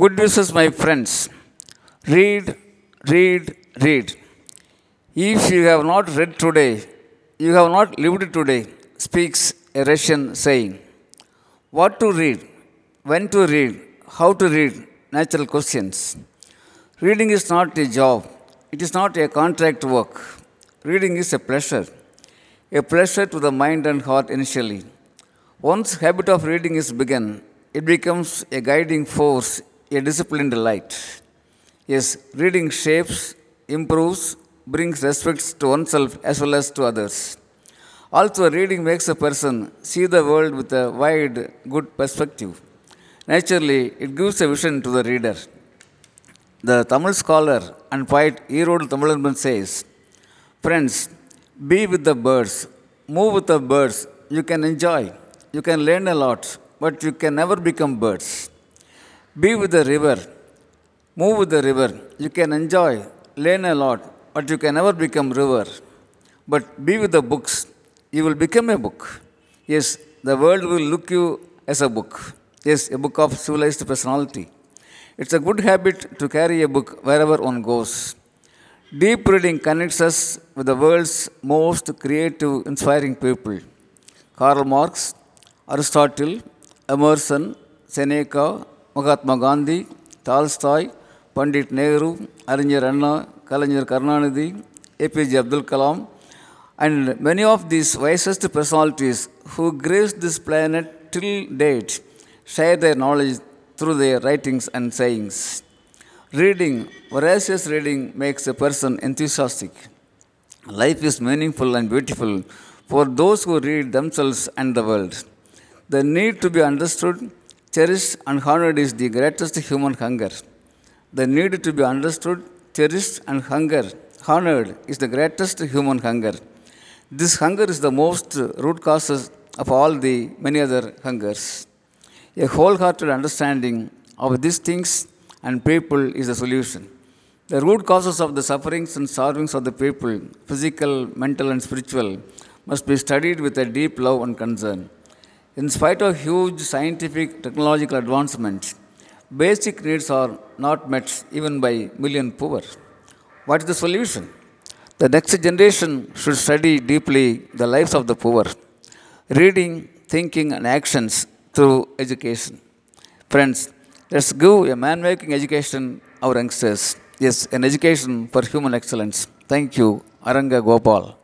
Good wishes, my friends. Read, read, read. If you have not read today, you have not lived today, speaks a Russian saying. What to read, when to read, how to read, natural questions. Reading is not a job, it is not a contract work. Reading is a pleasure, a pleasure to the mind and heart initially. Once habit of reading is begun, it becomes a guiding force, a disciplined light. Yes, reading shapes, improves, brings respect to oneself as well as to others. Also, reading makes a person see the world with a wide, good perspective. Naturally, it gives a vision to the reader. The Tamil scholar and poet Erode Tamilanban says, Friends, be with the birds, move with the birds, you can enjoy, you can learn a lot, but you can never become birds. Be with the river, move with the river, you can enjoy, learn a lot, but you can never become river. But be with the books, you will become a book. Yes, the world will look you as a book. Yes, a book of civilized personality. It's a good habit to carry a book wherever one goes. Deep reading connects us with the world's most creative, inspiring people. Karl Marx, Aristotle, Emerson, Seneca, Mahatma Gandhi, Tolstoy, Pandit Nehru, Arignar Anna, Kalaignar Karunanidhi, APJ Abdul Kalam, and many of these wisest personalities who graced this planet till date share their knowledge through their writings and sayings. Reading, voracious reading, makes a person enthusiastic. Life is meaningful and beautiful for those who read themselves and the world. The need to be understood, cherished, and honored is the greatest human hunger. The need to be understood, cherished, and hunger, honored is the greatest human hunger. This hunger is the most root causes of all the many other hungers. A wholehearted understanding of these things and people is the solution. The root causes of the sufferings and sorrowings of the people, physical, mental, and spiritual, must be studied with a deep love and concern. In spite of huge scientific technological advancements, basic needs are not met even by million poor. What is the solution? The next generation should study deeply the lives of the poor, reading, thinking, and actions through education. Friends, let's give a man making education our youngsters. Yes, an education for human excellence. Thank you, Aranga Gopal.